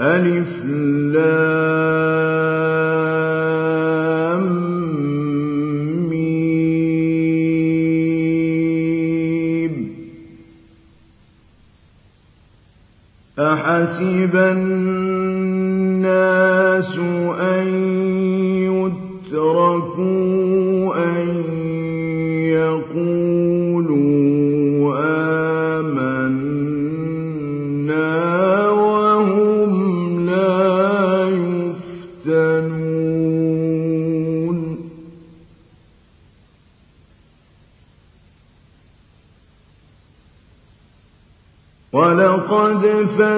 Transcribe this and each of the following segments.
ألف لام أحسب الناس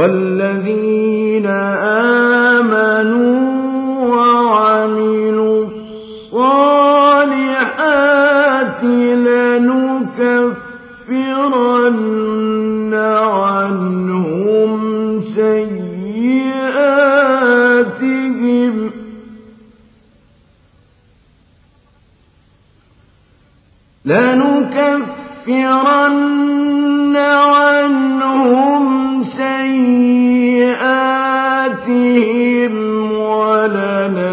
والذين آمنوا وعملوا الصالحات لنكفرن عنهم سيئاتهم لنكفرن عنهم سيئاتهم ولنجزينهم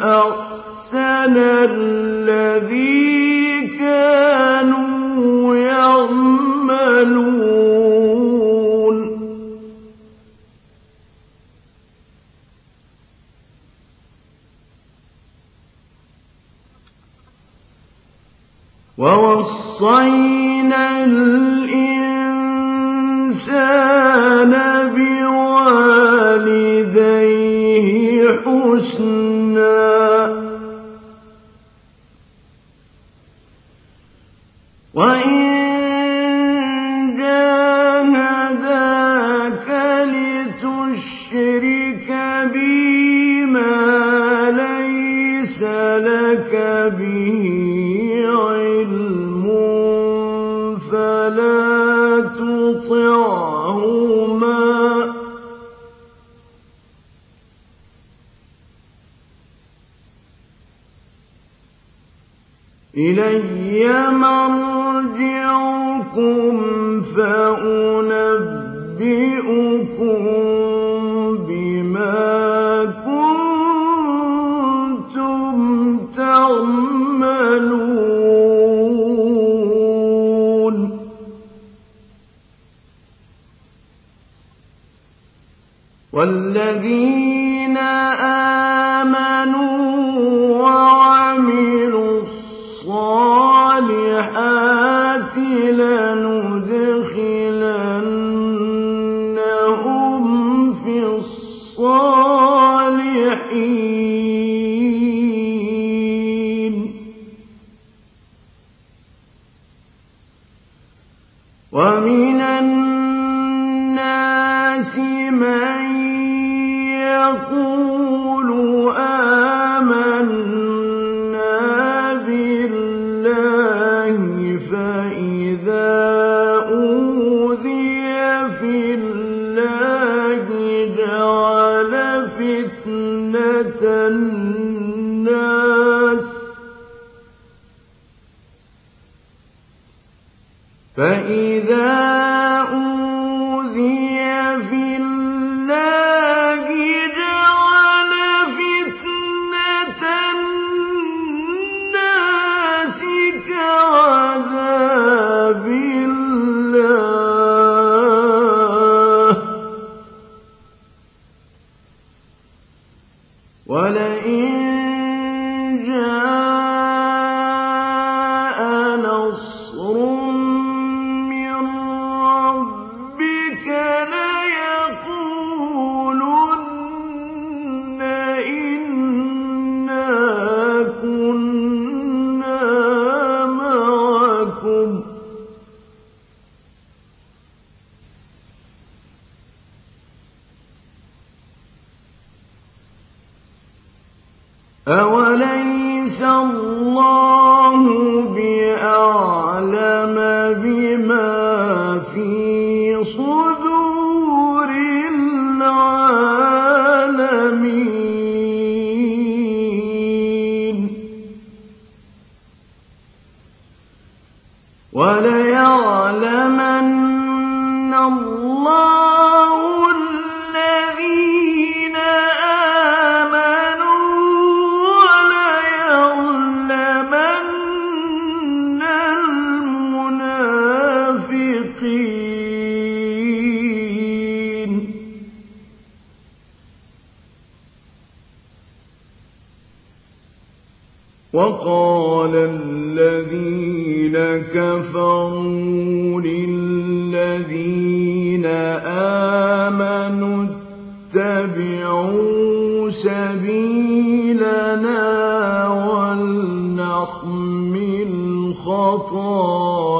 أحسن الذي كانوا يعملون. ووصينا الإنسان بوالديه حسنا. وإن لتشرك ليس لك به إلي مرجعكم فأنبئكم بما كنتم تعملون. والذين آمنوا وعملوا الصالحات لندخلنهم الناس فإذا أوليس الله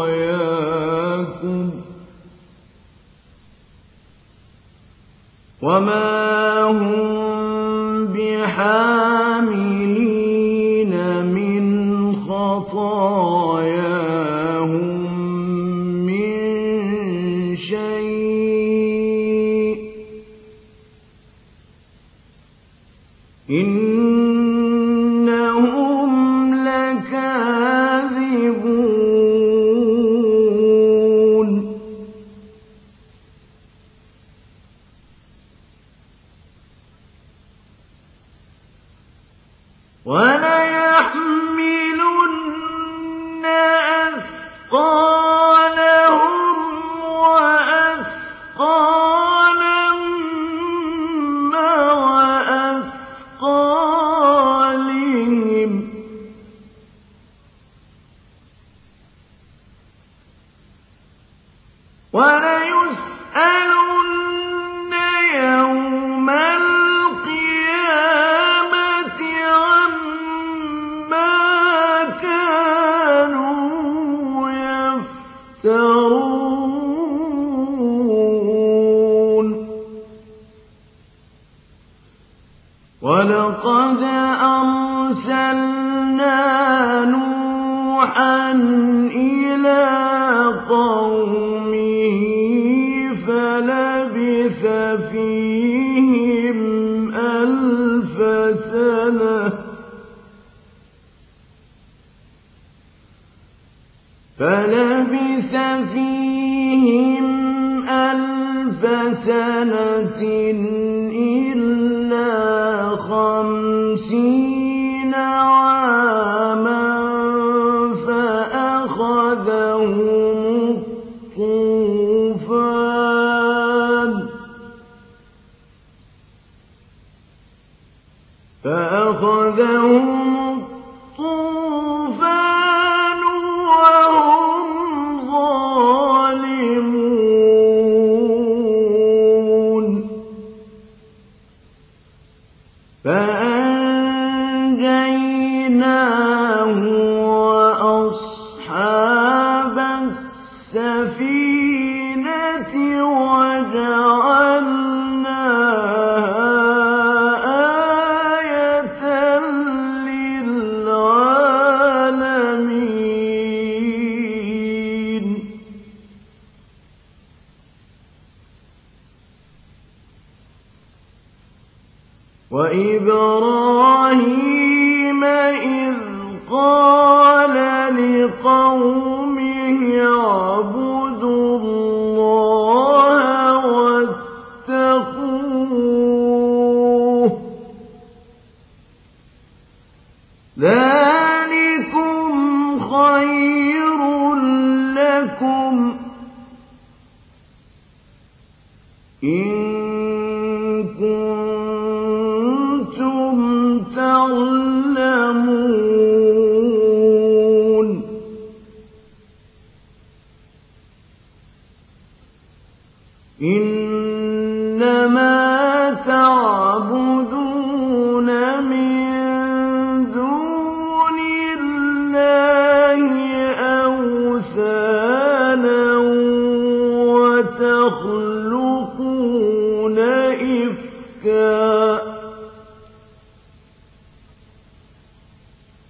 خطاياكم وما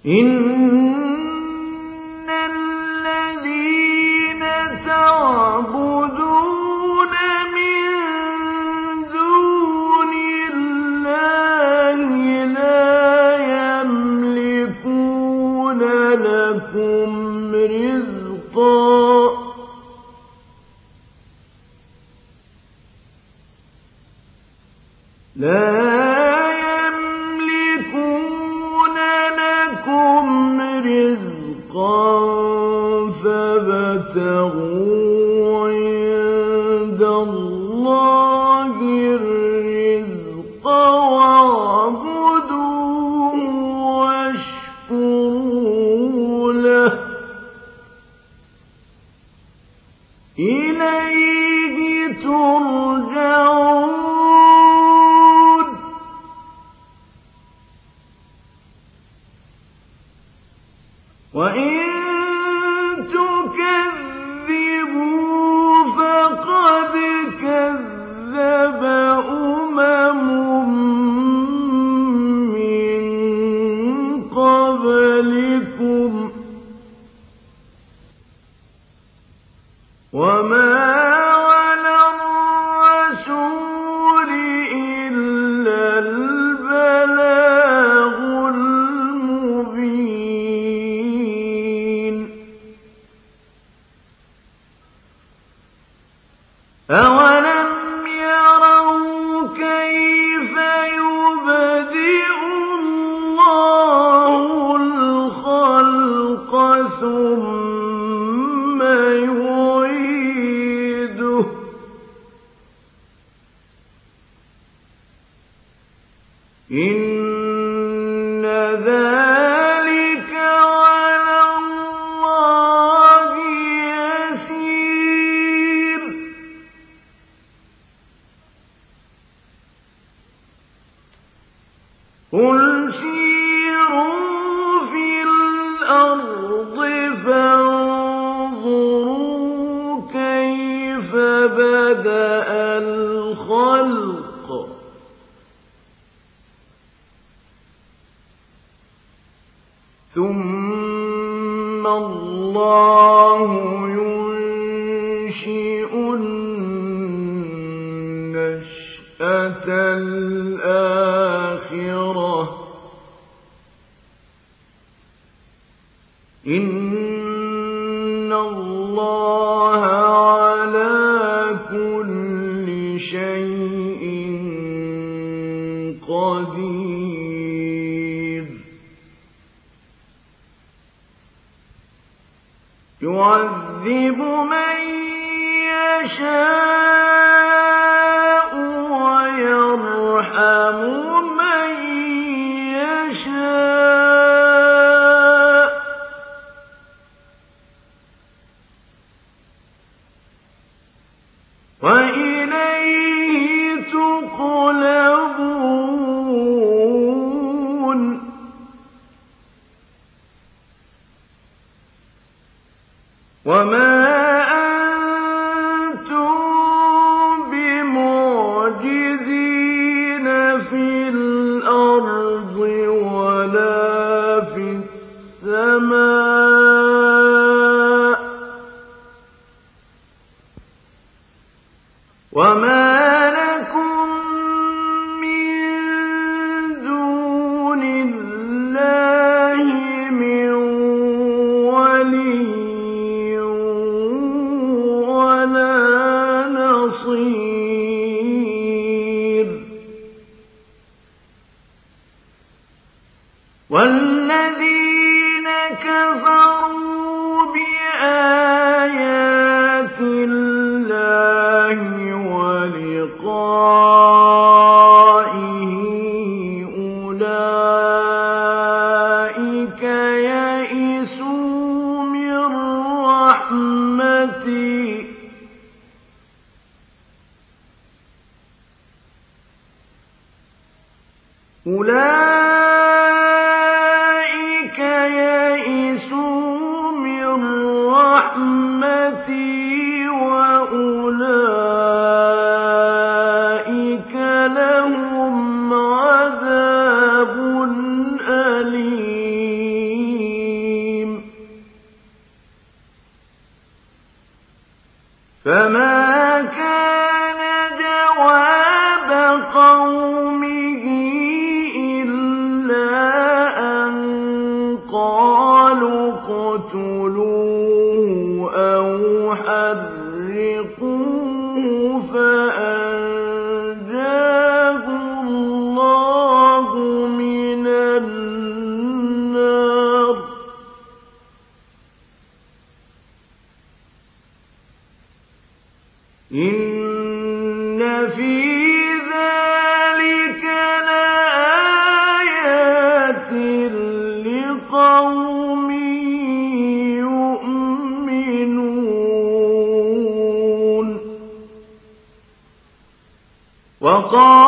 إن وإليه تقلبون. وما فما كان وقال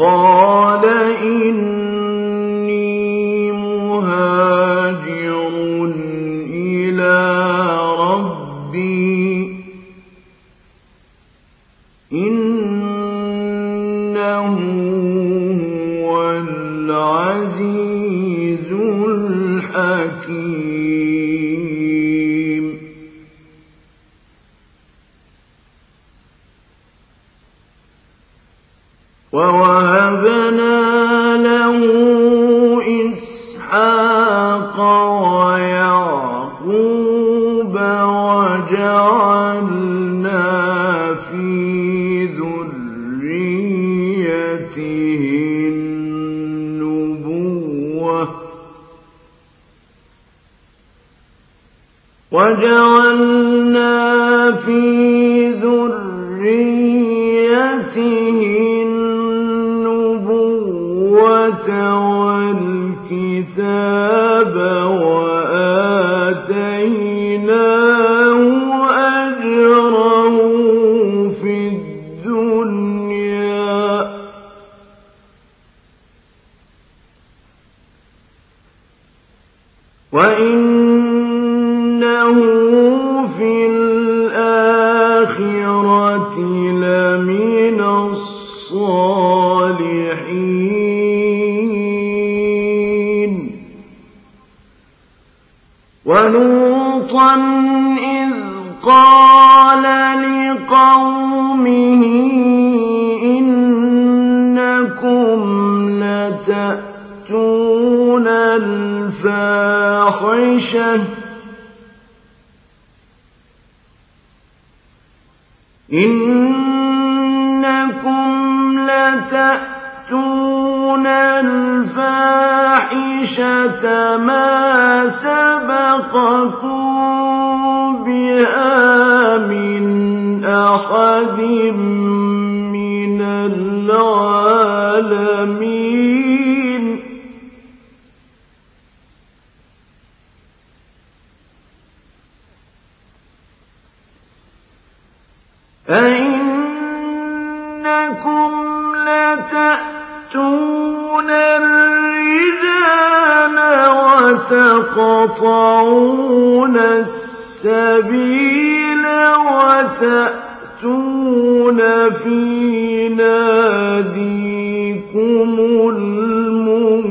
وقال وآتيناه الفاحشة ما سبقكم بها من أحد من العالمين. تقطعون السبيل وتأتون في ناديكم المنكر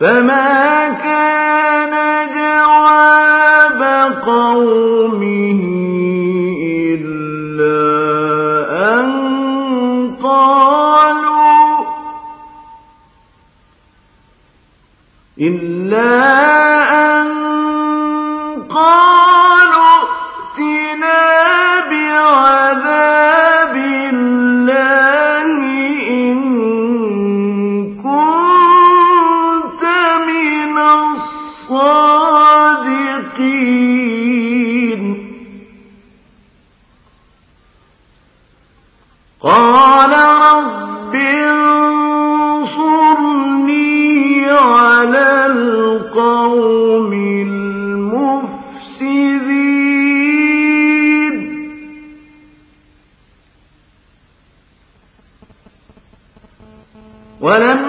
فما كان جواب قومي إلا أن قالوا ائتنا بعذاب ولم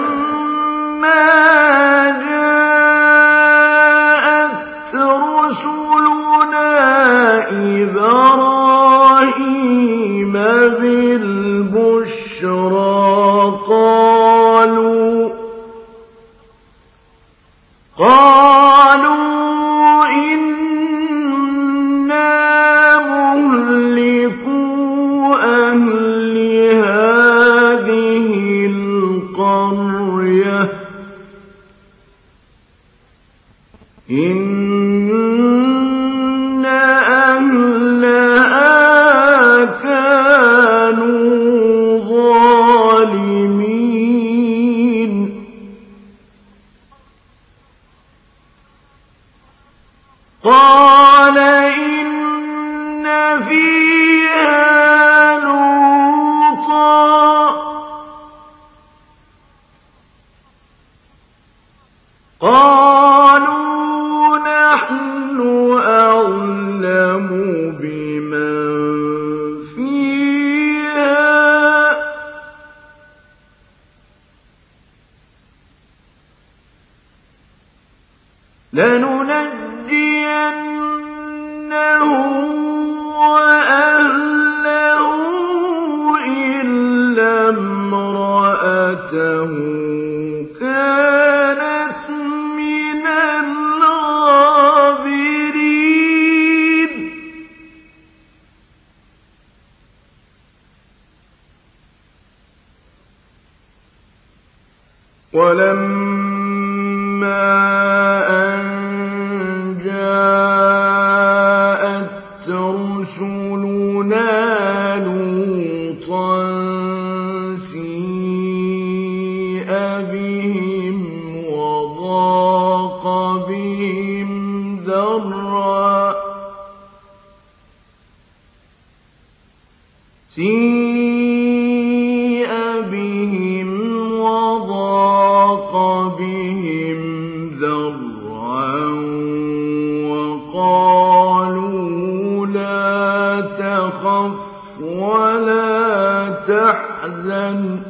تحزن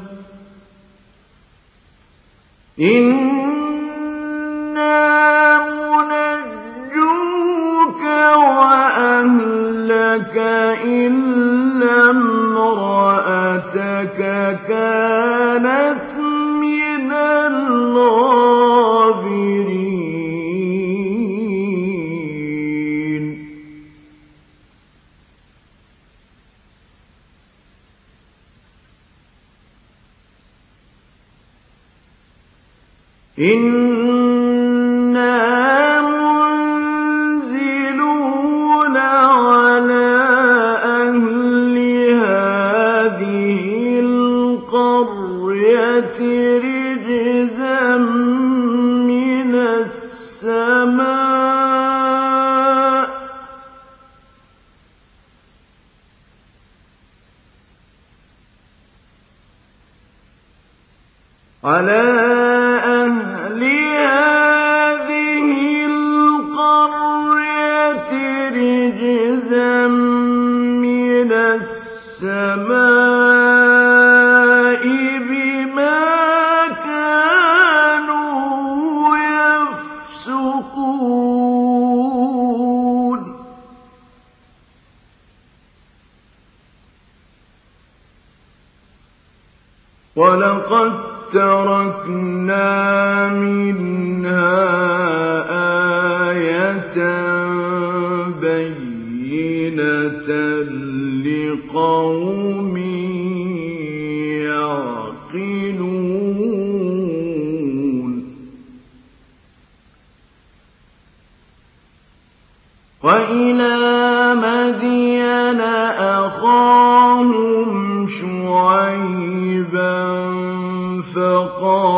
إن إن تَّرَكْنَا مِنْهَا قال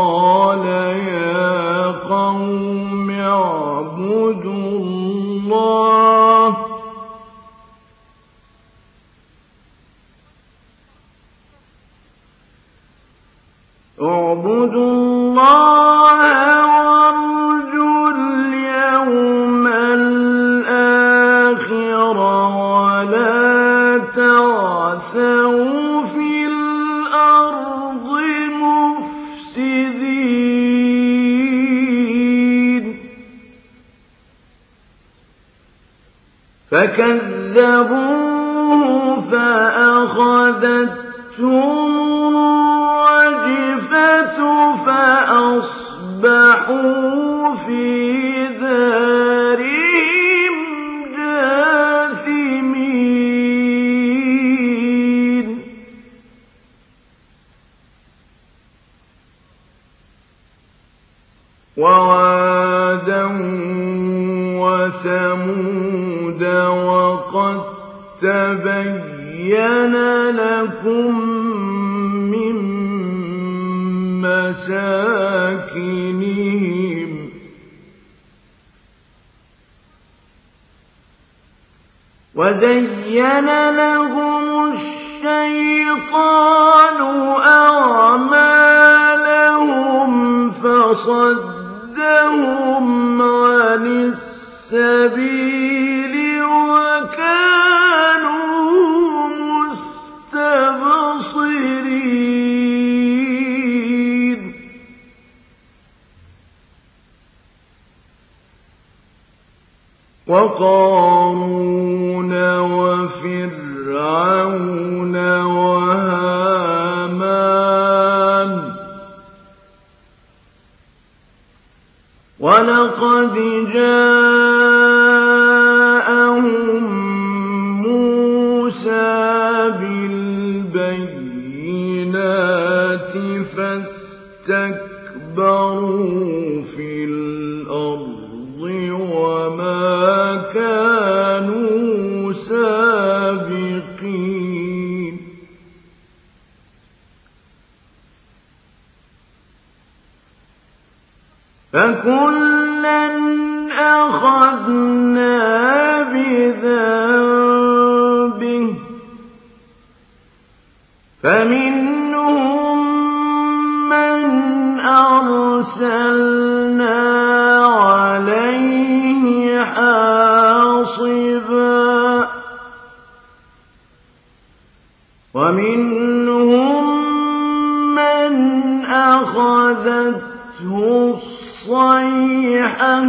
فَكَذَّبُوهُ فَأَخَذَتْهُمُ الرَّجْفَةُ فَأَصْبَحُوا تَّبَيَّنَ لَكُم مِّن مَّسَاكِنِهِمْ ۖ. وَزَيَّنَ لَهُمُ الشَّيْطَانُ أَعْمَالَهُمْ فَصَدَّهُمْ عَنِ السَّبِيلِ. وَقَارُونَ وَفِرْعَوْنَ وَهَامَانَ ۖ وَلَقَدْ جَاءَهُم مُّوسَىٰ بِالْبَيِّنَاتِ فَكُلًّا أَخَذْنَا بِذَنبِهِ ۖ فَمِنْهُم مَّنْ أَرْسَلْنَا عَلَيْهِ حَاصِبًا ۖ وَمِنْهُم مَّنْ أَخَذَتْهُ الصيحة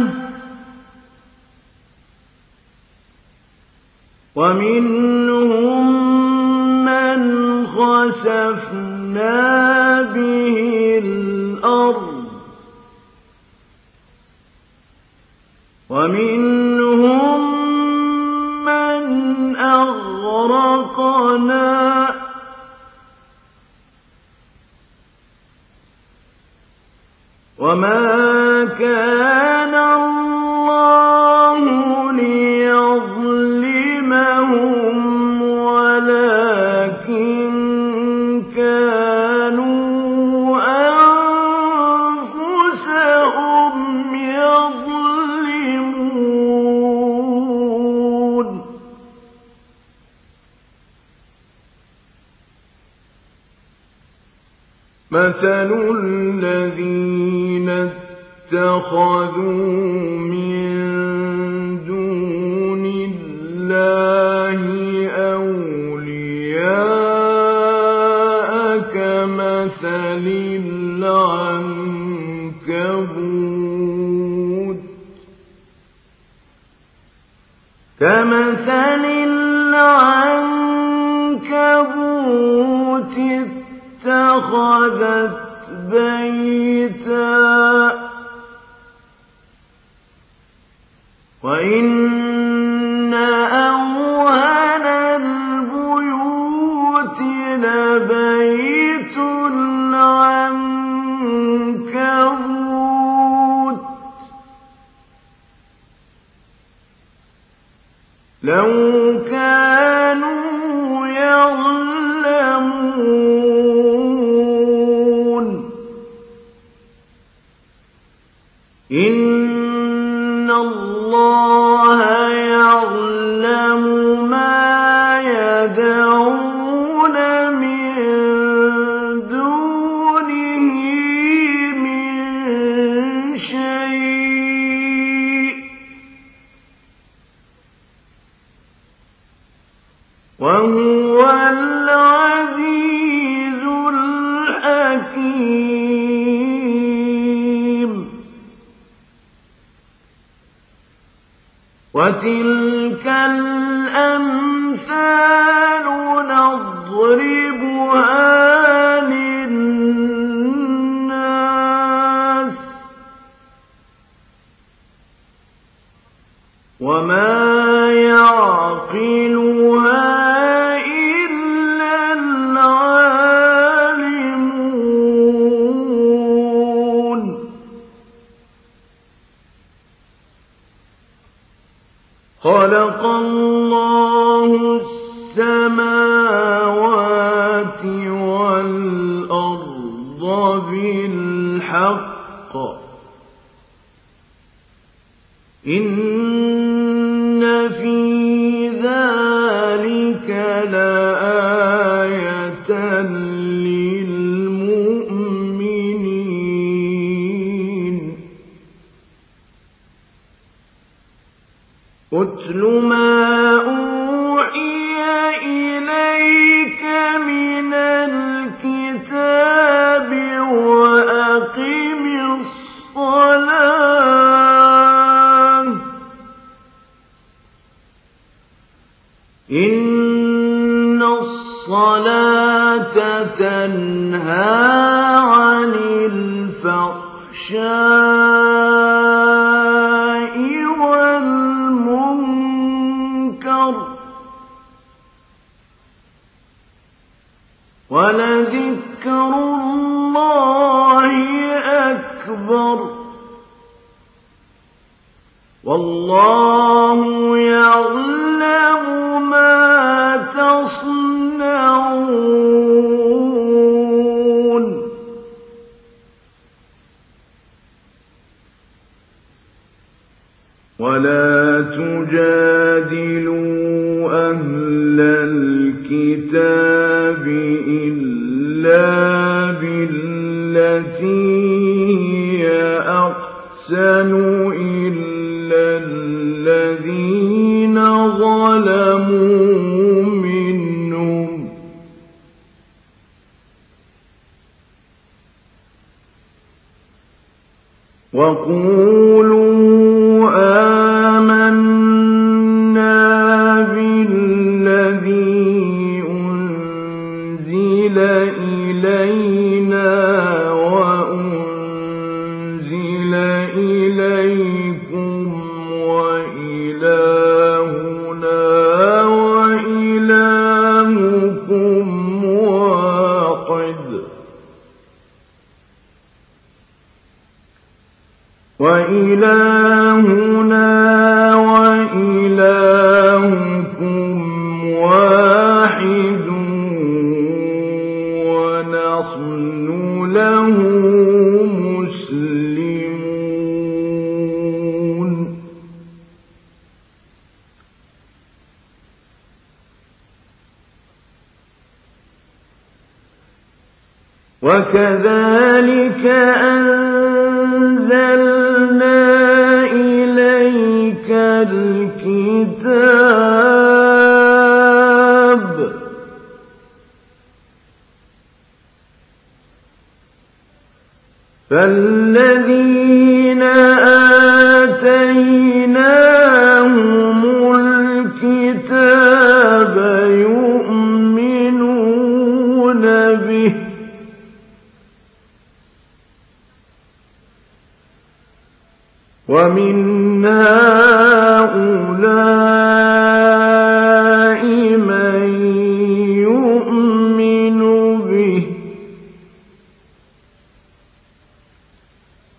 ومنهم من خسفنا به الأرض. ومنهم من أغرقنا. وما كَانَ اللَّهُ لِيَظْلِمَهُمْ وَلَٰكِن كَانُوا أَنفُسَهُمْ يَظْلِمُونَ. مَثَلُ الَّذِينَ اتخذوا من دون الله أولياء كمثل العنكبوت اتخذت بيتا وإن أوهن البيوت لبيت العنكبوت لو إِنَّ فِي ذَٰلِكَ لَآيَةً وقولوا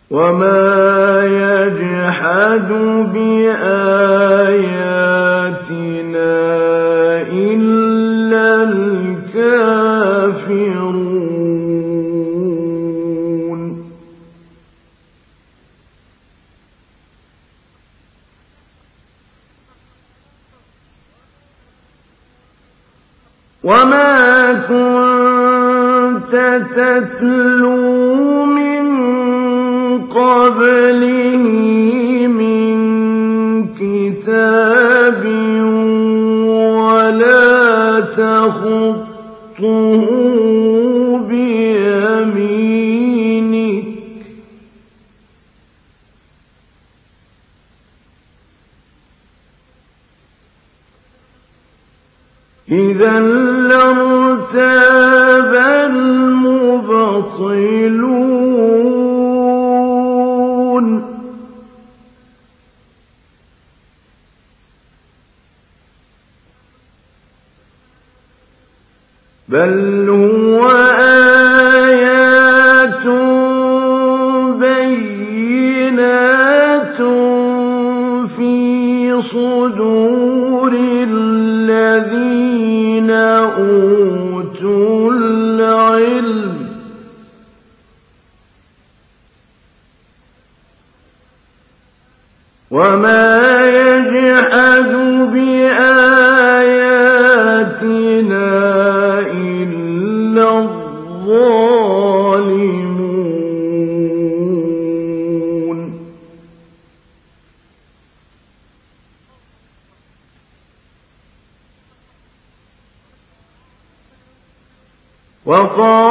وما يجحد بآياتنا إلا الكافرون وما كنت تتلى بل الظالمون. وقال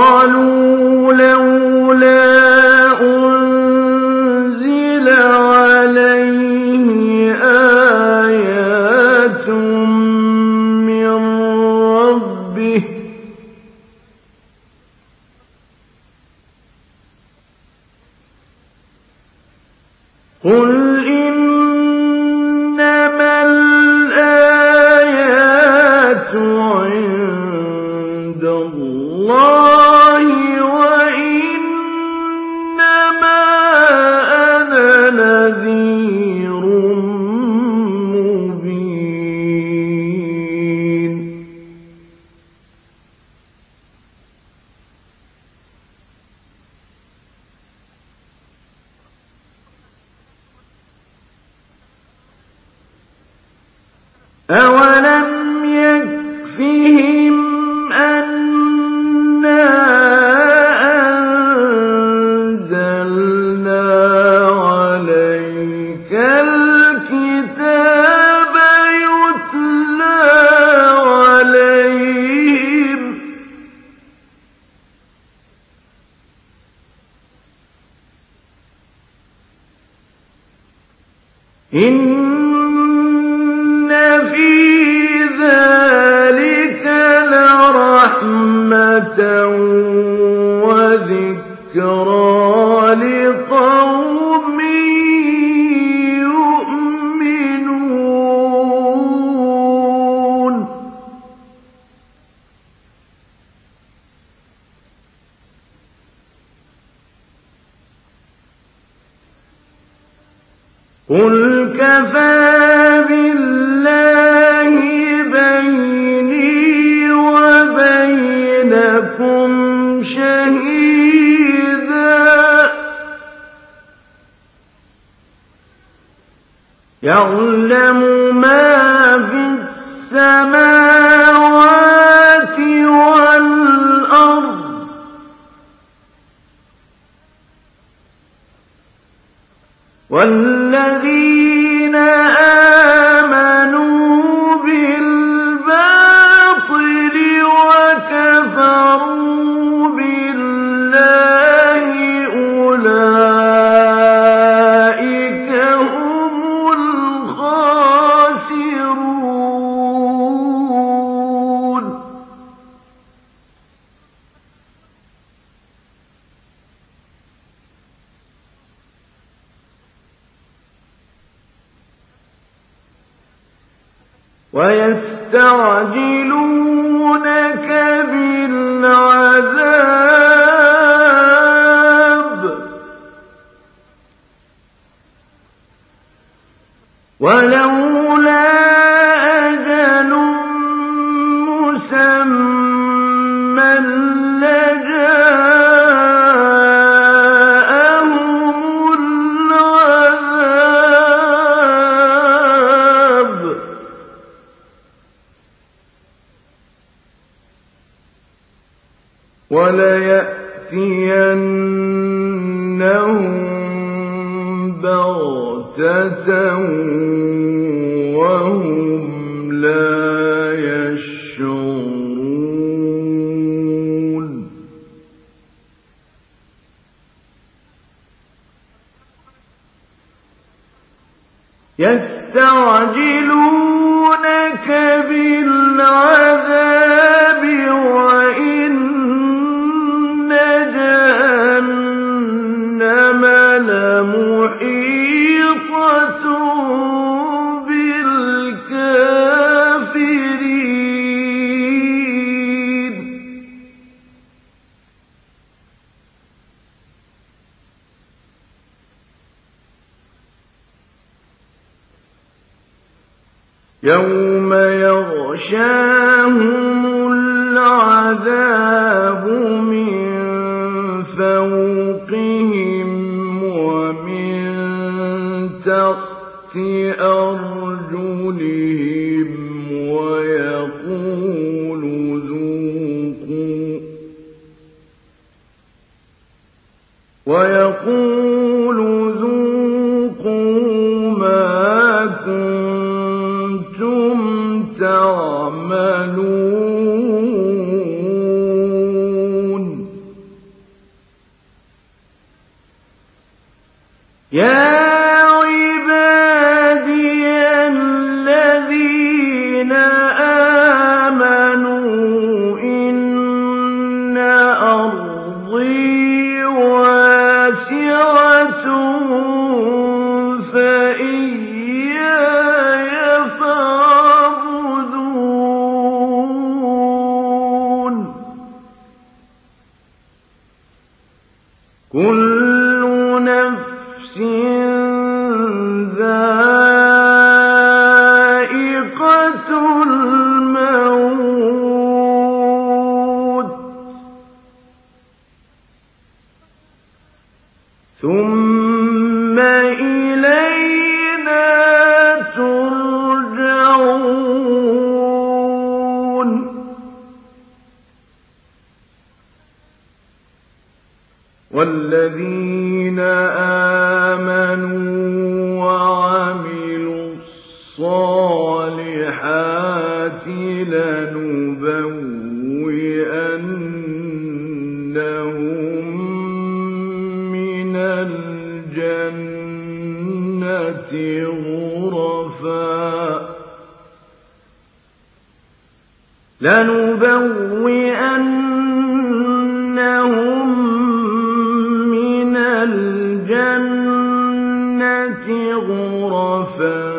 غرفا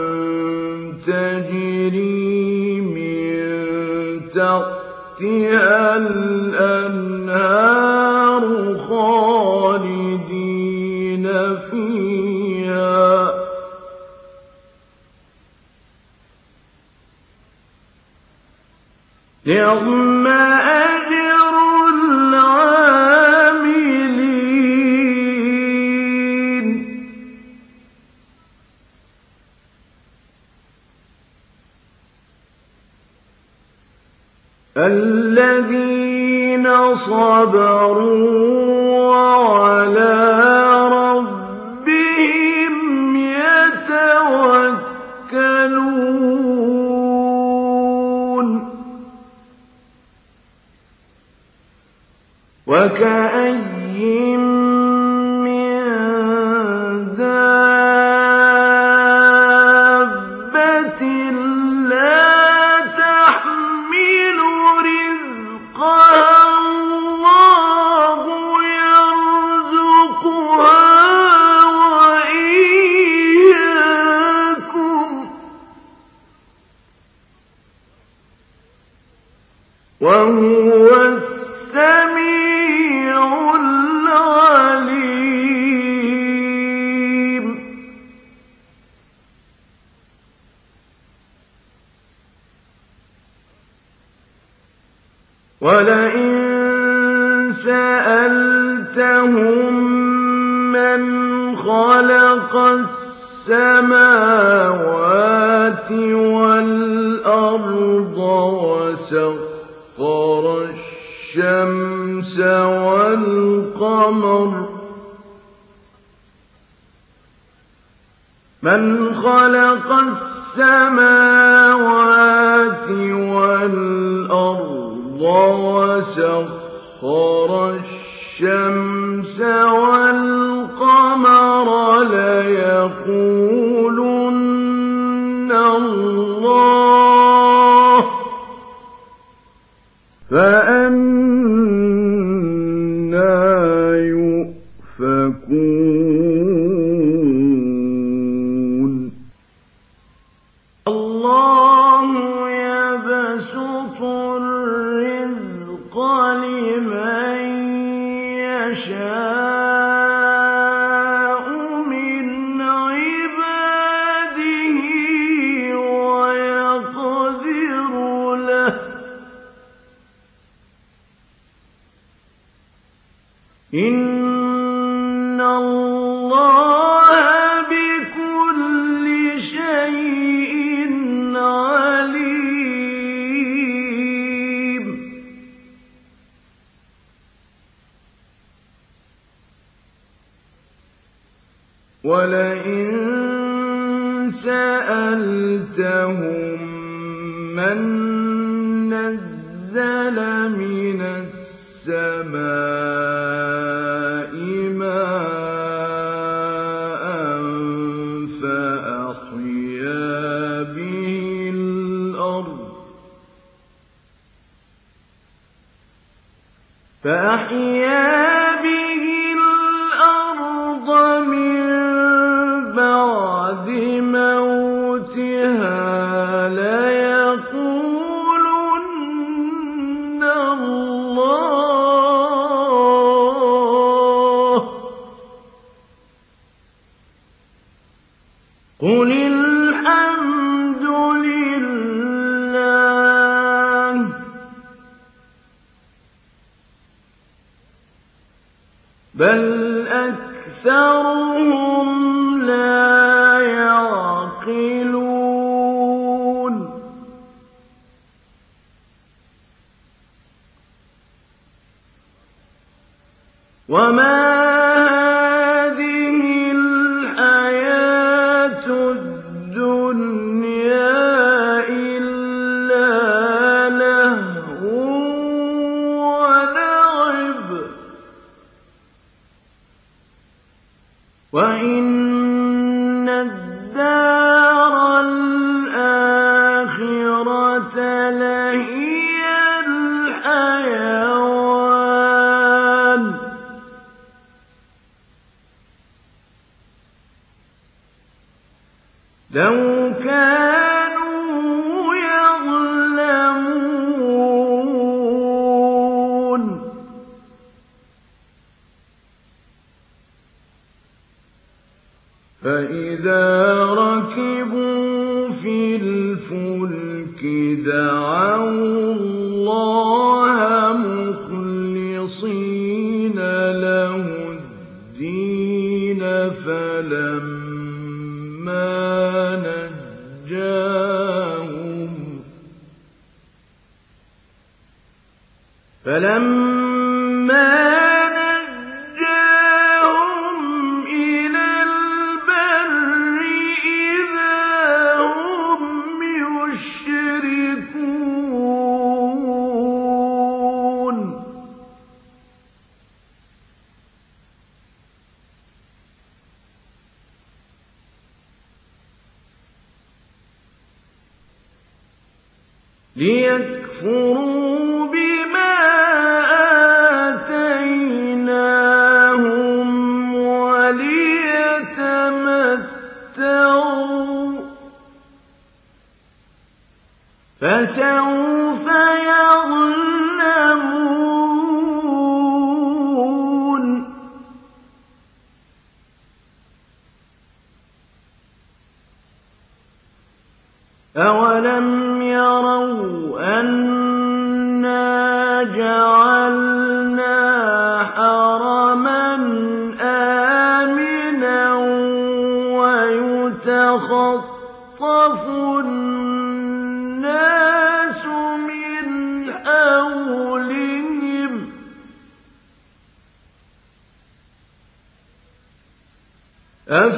تجري من تحتها الأنهار خالدين فيها. يوم صبروا لهم من خلق السماوات والأرض وسخر الشمس والقمر من خلق السماوات والأرض وسخر الشمس والشمس والقمر ليقولن الله فإذا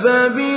أَفَبِالْبَاطِلِ